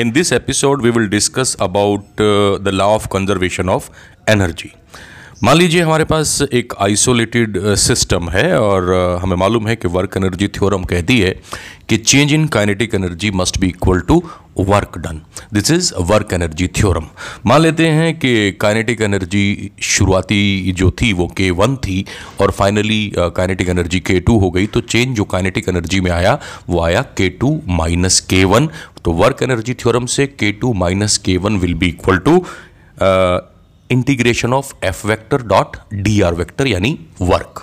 In this episode we will discuss about the law of conservation of energy. मान लीजिए हमारे पास एक isolated system है और uh, हमें मालूम है कि वर्क एनर्जी थ्योरम कहती है कि change in kinetic energy must be equal to work done this is work energy theorem मान लेते हैं कि काइनेटिक एनर्जी शुरुआती जो थी वो के वन थी और finally kinetic energy K two हो गई तो चेंज जो काइनेटिक एनर्जी में आया, वो आया K two minus K one तो वर्क एनर्जी थ्योरम से K two minus K one will be equal to integration of F vector dot D R vector यानी वर्क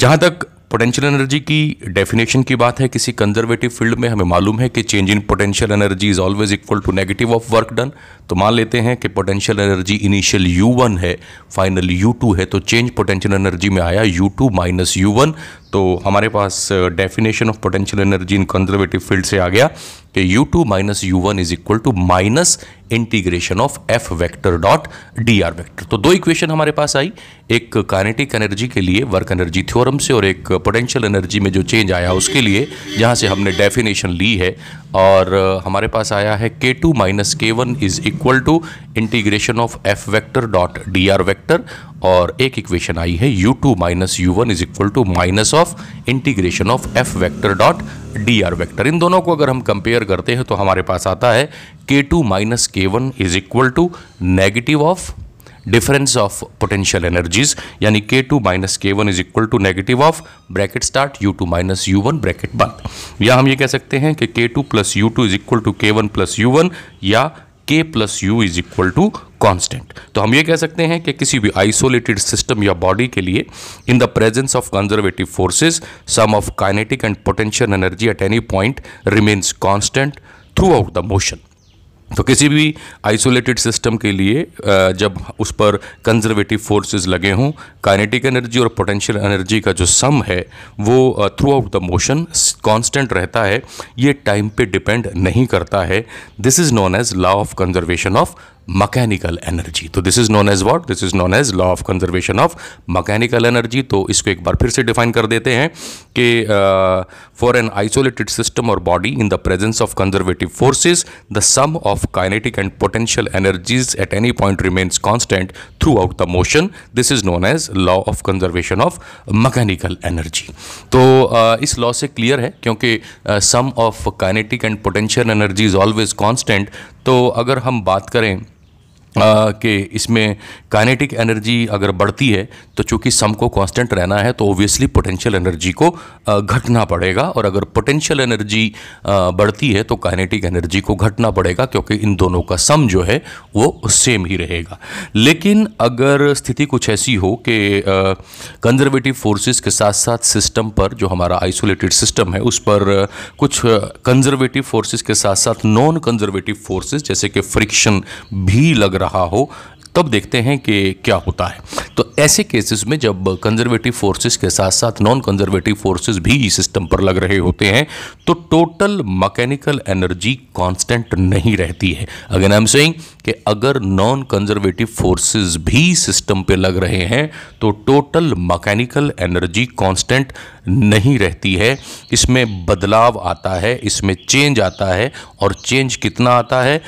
जहाँ तक पोटेंशियल एनर्जी की डेफिनेशन की बात है, किसी कंजर्वेटिव फ़ील्ड में हमें मालूम है कि change in potential energy is always equal to negative of work done तो मान लेते हैं कि potential energy initial U one है फाइनल यू टू है तो चेंज पोटेंशियल एनर्जी में आया यू टू माइनस यू तो हमारे पास definition of potential energy in conservative field से आ गया कि U two minus U one is equal to minus integration of F vector dot D R vector तो दो इक्वेशन हमारे पास आई, एक काइनेटिक एनर्जी के लिए वर्क एनर्जी थ्योरम से, और एक पोटेंशियल एनर्जी में जो चेंज आया उसके लिए, जहाँ से हमने डेफिनेशन ली है, और हमारे पास आया है K two minus K one is equal to integration of F vector dot D R vector और एक इक्वेशन आई है u2 two minus U one is equal to minus of integration of f vector dot D R vector इन दोनों को अगर हम compare करते हैं तो हमारे पास आता है k2 two minus K one is equal to negative of difference of potential energies यानी K two minus K one is equal to negative of bracket start U two minus U one bracket बंद। या हम ये कह सकते हैं कि K two plus U two is equal to K one plus U one या K plus U is equal to constant तो हम ये कह सकते हैं कि किसी भी आइसोलेटेड सिस्टम या बॉडी के लिए in the presence of conservative forces sum of kinetic and potential energy at any point remains constant throughout the motion तो किसी भी आइसोलेटेड सिस्टम के लिए जब उस पर कंजर्वेटिव फोर्सेस लगे हों काइनेटिक एनर्जी और पोटेंशियल एनर्जी का जो सम है, वो throughout the motion constant रहता है, ये टाइम पे डिपेंड नहीं करता है। This is known as law of conservation of mechanical energy तो this is known as what this is known as law of conservation of mechanical energy तो इसको एक बार फिर से डिफाइन कर देते हैं कि फॉर एन आइसोलेटेड सिस्टम और body in the presence of conservative forces the sum of kinetic and potential energies at any point remains constant throughout the motion this is known as law of conservation of mechanical energy तो uh, इस law से clear है क्योंकि sum of kinetic and potential energy is always constant तो अगर हम बात करें कि इसमें काइनेटिक एनर्जी अगर बढ़ती है तो चूँकि सम को कांस्टेंट रहना है तो ओबियसली पोटेंशियल एनर्जी को घटना पड़ेगा और अगर पोटेंशियल एनर्जी बढ़ती है तो काइनेटिक एनर्जी को घटना पड़ेगा क्योंकि इन दोनों का सम जो है, वो सेम ही रहेगा। लेकिन अगर स्थिति कुछ ऐसी हो कि कंजर्वेटिव फोर्सेस के साथ साथ सिस्टम पर जो हमारा आइसोलेटेड सिस्टम है, उस पर कुछ कंजर्वेटिव फोर्सेस के साथ साथ नॉन कंजर्वेटिव फोर्सेस जैसे कि फ्रिक्शन भी लग रहा हो, तब देखते हैं कि क्या होता है। तो ऐसे केसेस में जब कंजर्वेटिव फोर्सेस के साथ साथ नॉन कंजर्वेटिव फोर्सेस भी सिस्टम पर लग रहे होते हैं तो टोटल मैकेनिकल एनर्जी कांस्टेंट नहीं रहती है। अगर आई एम सेइंग कि अगर नॉन कंजर्वेटिव फोर्सेस भी सिस्टम पे लग रहे हैं तो टोटल मैकेनिकल एनर्जी कांस्टेंट नहीं रहती है। इसमें बदलाव आता है, इसमें चेंज आता है, और चेंज कितना आता है?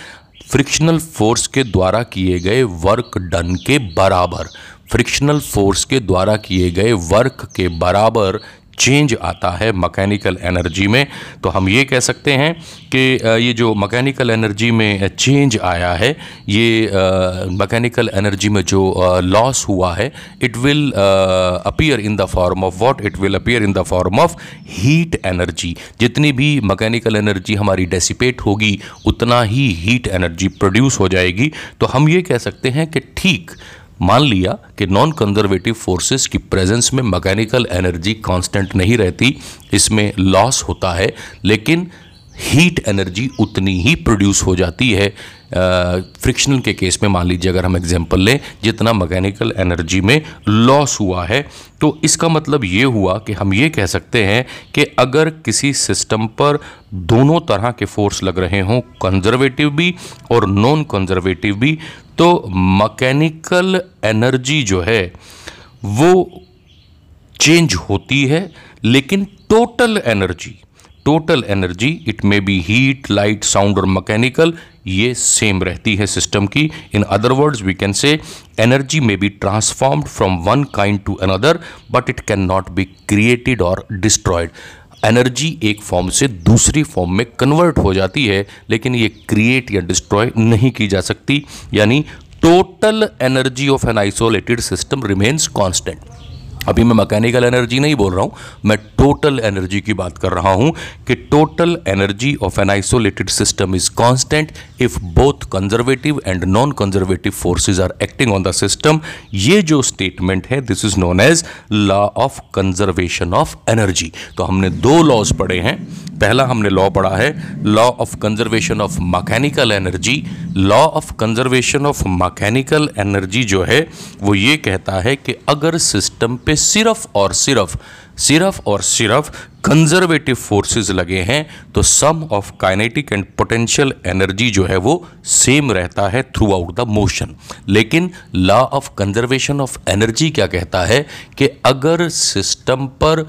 फ्रिक्शनल फोर्स के द्वारा किए गए वर्क डन के बराबर फ्रिक्शनल फोर्स के द्वारा किए गए वर्क के बराबर चेंज आता है मैकेनिकल एनर्जी में तो हम ये कह सकते हैं कि ये जो मैकेनिकल एनर्जी में चेंज आया है, ये मैकेनिकल एनर्जी में जो लॉस हुआ है it will appear in the form of what it will appear in the form of heat energy जितनी भी मैकेनिकल एनर्जी हमारी डेसिपेट होगी, उतना ही हीट एनर्जी प्रोड्यूस हो जाएगी। तो हम ये कह सकते हैं कि ठीक मान लिया कि नॉन कंजर्वेटिव फोर्सेस की प्रेजेंस में मैकेनिकल एनर्जी कांस्टेंट नहीं रहती, इसमें लॉस होता है, लेकिन हीट एनर्जी उतनी ही प्रोड्यूस हो जाती है। फ्रिक्शनल के केस में मान लीजिए अगर हम एग्जांपल लें, जितना मैकेनिकल एनर्जी में लॉस हुआ है तो इसका मतलब ये हुआ कि हम ये कह सकते हैं कि अगर किसी सिस्टम पर दोनों तरह के फोर्स लग रहे हों कंजर्वेटिव भी और नॉन कंजर्वेटिव भी तो मैकेनिकल एनर्जी जो है, वो चेंज होती है, लेकिन total energy total energy, it may be heat, light, sound और मैकेनिकल, ये सेम रहती है सिस्टम की। In other words we can say, energy may be transformed from one kind to another, but it can not be created और destroyed. Energy एक form से दूसरी form में कन्वर्ट हो जाती है, लेकिन ये क्रिएट या डिस्ट्रॉय नहीं की जा सकती। यानी total energy of an isolated system remains constant अभी मैं मैकेनिकल एनर्जी नहीं बोल रहा हूँ, मैं टोटल एनर्जी की बात कर रहा हूँ कि total energy of an isolated system is constant if both conservative and non conservative forces are acting on the system ये जो स्टेटमेंट है this is known as law of conservation of energy तो हमने दो लॉज पढ़े हैं। पहला हमने लॉ पढ़ा है law of conservation of mechanical energy law of conservation of mechanical energy जो है, वो ये कहता है कि अगर सिस्टम पे सिर्फ़ और सिर्फ़ सिर्फ़ और सिर्फ़ कंजर्वेटिव फोर्सेस लगे हैं तो sum of kinetic and potential energy जो है, वो सेम रहता है थ्रू आउट द मोशन लेकिन law of conservation of energy क्या कहता है कि अगर सिस्टम पर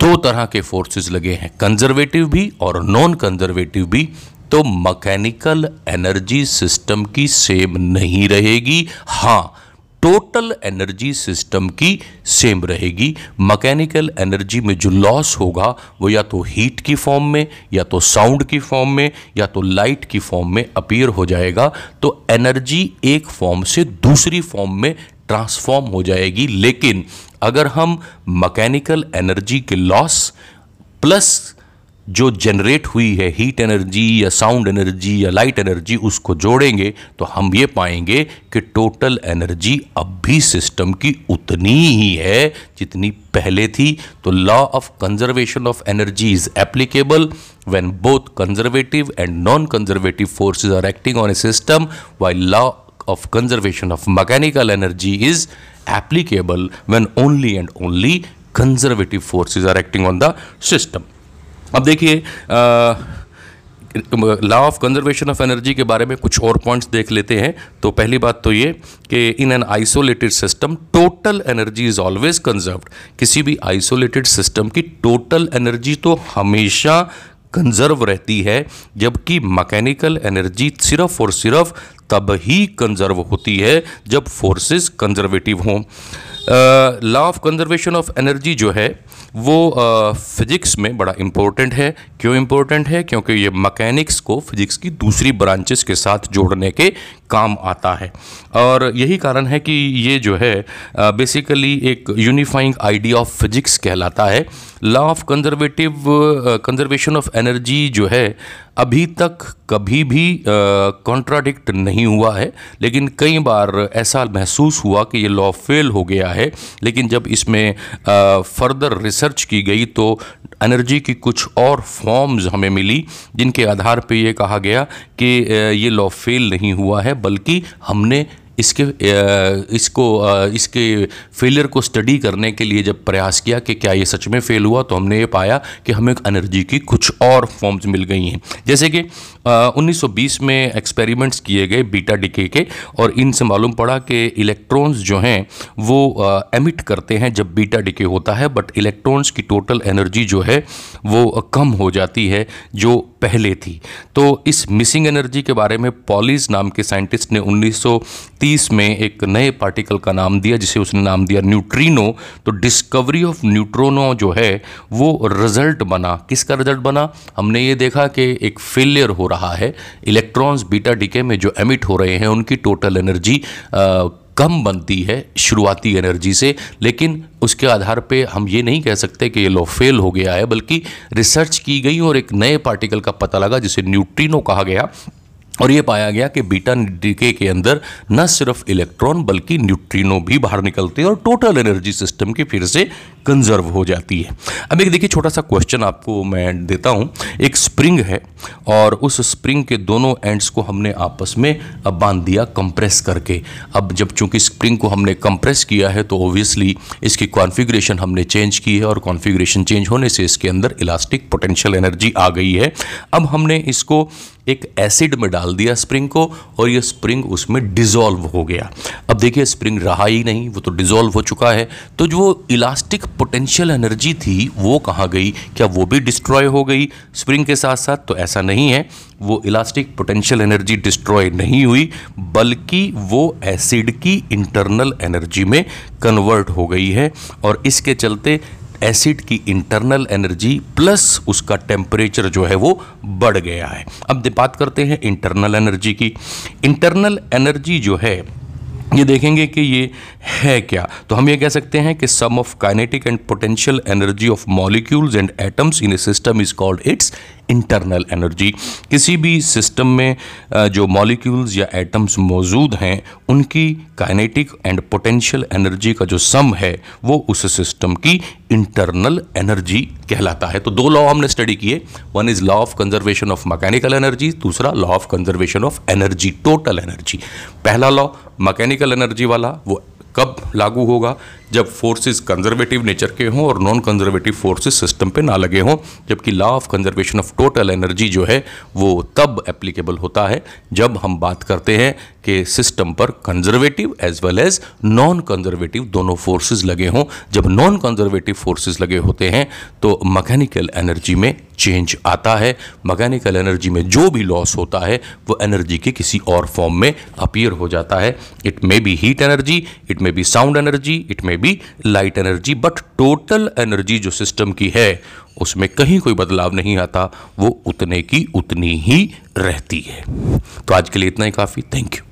दो तरह के फोर्सेस लगे हैं कंजर्वेटिव भी और नॉन कंजर्वेटिव भी तो मैकेनिकल एनर्जी सिस्टम की सेम नहीं रहेगी। हाँ टोटल एनर्जी सिस्टम की सेम रहेगी। मैकेनिकल एनर्जी में जो लॉस होगा, वो या तो हीट की फॉर्म में, या तो साउंड की फॉर्म में, या तो लाइट की फॉर्म में अपीयर हो जाएगा। तो एनर्जी एक फॉर्म से दूसरी फॉर्म में ट्रांसफॉर्म हो जाएगी। लेकिन अगर हम मैकेनिकल एनर्जी के लॉस प्लस जो जनरेट हुई है हीट एनर्जी या साउंड एनर्जी या लाइट एनर्जी उसको जोड़ेंगे तो हम ये पाएँगे कि टोटल एनर्जी अब भी सिस्टम की उतनी ही है जितनी पहले थी। तो law of conservation of energy is applicable when both conservative and non conservative forces are acting on a system why law of conservation of mechanical energy is applicable when only and only conservative forces are acting on the system. अब देखिए law of conservation of energy के बारे में कुछ और points देख लेते हैं। तो पहली बात तो ये कि in an isolated system total energy is always conserved किसी भी आइसोलेटेड सिस्टम की टोटल एनर्जी तो हमेशा कंजर्व रहती है, जबकि मैकेनिकल एनर्जी सिर्फ़ और सिर्फ़ तब ही कंजर्व होती है जब फोर्सेस कंजर्वेटिव हों। Law of conservation of energy जो है, वो फिजिक्स में बड़ा इम्पोर्टेंट है। क्यों इम्पोर्टेंट है? क्योंकि ये मकैनिक्स को फिजिक्स की दूसरी ब्रांचेस के साथ जोड़ने के काम आता है। और यही कारण है कि ये जो है बेसिकली एक यूनिफाइंग आइडिया ऑफ़ फिजिक्स कहलाता है। Law of conservative conservation of energy जो है अभी तक कभी भी कॉन्ट्राडिक्ट नहीं हुआ है, लेकिन कई बार ऐसा महसूस हुआ कि ये लॉ फेल हो गया है। लेकिन जब इसमें फर्दर रिसर्च की गई तो एनर्जी की कुछ और फॉर्म्स हमें मिली, जिनके आधार पे ये कहा गया कि ये लॉ फेल नहीं हुआ है, बल्कि हमने इसके इसको इसके फेलियर को स्टडी करने के लिए जब प्रयास किया कि क्या ये सच में फेल हुआ तो हमने ये पाया कि हमें एनर्जी की कुछ और फॉर्म्स मिल गई हैं। जैसे कि 1920 में एक्सपेरिमेंट्स किए गए बीटा डिके के, और इनसे मालूम पड़ा कि इलेक्ट्रॉन्स जो हैं, वो एमिट करते हैं जब बीटा डिके होता है बट इलेक्ट्रॉन्स की टोटल एनर्जी जो है, वो कम हो जाती है, जो पहले थी। तो इस मिसिंग एनर्जी के बारे में पॉलिस नाम के साइंटिस्ट ने 1930 में एक नए पार्टिकल का नाम दिया, जिसे उसने नाम दिया न्यूट्रिनो। तो डिस्कवरी ऑफ़ न्यूट्रोनो जो है, वो रिज़ल्ट बना। किसका रिज़ल्ट बना? हमने ये देखा कि एक फेलियर हो रहा है। इलेक्ट्रॉन्स बीटा डिके में जो एमिट हो रहे हैं, उनकी टोटल एनर्जी कम बनती है शुरुआती एनर्जी से, लेकिन उसके आधार पे हम ये नहीं कह सकते कि ये लो फेल हो गया है, बल्कि रिसर्च की गई और एक नए पार्टिकल का पता लगा जिसे न्यूट्रिनो कहा गया, और ये पाया गया कि बीटा डीके के अंदर न सिर्फ़ इलेक्ट्रॉन बल्कि न्यूट्रिनो भी बाहर निकलते हैं और टोटल एनर्जी सिस्टम की फिर से कंजर्व हो जाती है। अब एक देखिए छोटा सा क्वेश्चन आपको मैं देता हूँ। एक स्प्रिंग है और उस स्प्रिंग के दोनों एंड्स को हमने आपस में अब बाँध दिया कंप्रेस करके। अब जब चूँकि स्प्रिंग को हमने कंप्रेस किया है तो ओबियसली इसकी कॉन्फ़िगरेशन हमने चेंज की है और कॉन्फ़िगरेशन चेंज होने से इसके अंदर इलास्टिक पोटेंशियल एनर्जी आ गई है। अब हमने इसको एक एसिड में डाल दिया स्प्रिंग को और ये स्प्रिंग उसमें डिज़ोल्व हो गया। अब देखिए स्प्रिंग रहा ही नहीं, वो तो डिज़ोल्व हो चुका है। तो जो इलास्टिक पोटेंशियल एनर्जी थी, वो कहाँ गई? क्या वो भी डिस्ट्रॉय हो गई? स्प्रिंग के साथ साथ तो ऐसा नहीं है। वो इलास्टिक पोटेंशियल एनर्जी डिस्ट्रॉय नहीं हुई, बल्कि वो एसिड की इंटरनल एनर्जी में कन्वर्ट हो गई है। और इसके चलते एसिड की इंटरनल एनर्जी प्लस उसका टेम्परेचर जो है वो बढ़ गया है। अब बात करते हैं इंटरनल एनर्जी की। इंटरनल एनर्जी जो है ये देखेंगे कि ये है क्या। तो हम ये कह सकते हैं कि sum of kinetic and potential energy of molecules and atoms in a system is called its internal energy किसी भी सिस्टम में जो मॉलिक्यूल्स या एटम्स मौजूद हैं, उनकी काइनेटिक एंड पोटेंशियल एनर्जी का जो सम है, वो उस सिस्टम की इंटरनल एनर्जी कहलाता है। तो दो लॉ हमने स्टडी किए। One is law of conservation of mechanical energy दूसरा law of conservation of energy total energy पहला लॉ मैकेनिकल एनर्जी वाला, वो कब लागू होगा? जब फोर्सेस कंजर्वेटिव नेचर के हों और नॉन कंजर्वेटिव फोर्सेस सिस्टम पे ना लगे हों, जबकि law of conservation of total energy जो है, वो तब एप्लीकेबल होता है जब हम बात करते हैं कि सिस्टम पर conservative as well as non conservative दोनों फोर्सेस लगे हों। जब नॉन कंजर्वेटिव फोर्सेस लगे होते हैं तो मैकेनिकल एनर्जी में चेंज आता है। मैकेनिकल एनर्जी में जो भी लॉस होता है, वो एनर्जी के किसी और फॉर्म में अपीयर हो जाता है। It may be heat energy it may be sound energy it may be light energy but total energy जो सिस्टम की है, उसमें कहीं कोई बदलाव नहीं आता। वो उतने की उतनी ही रहती है। तो आज के लिए इतना ही काफ़ी। Thank you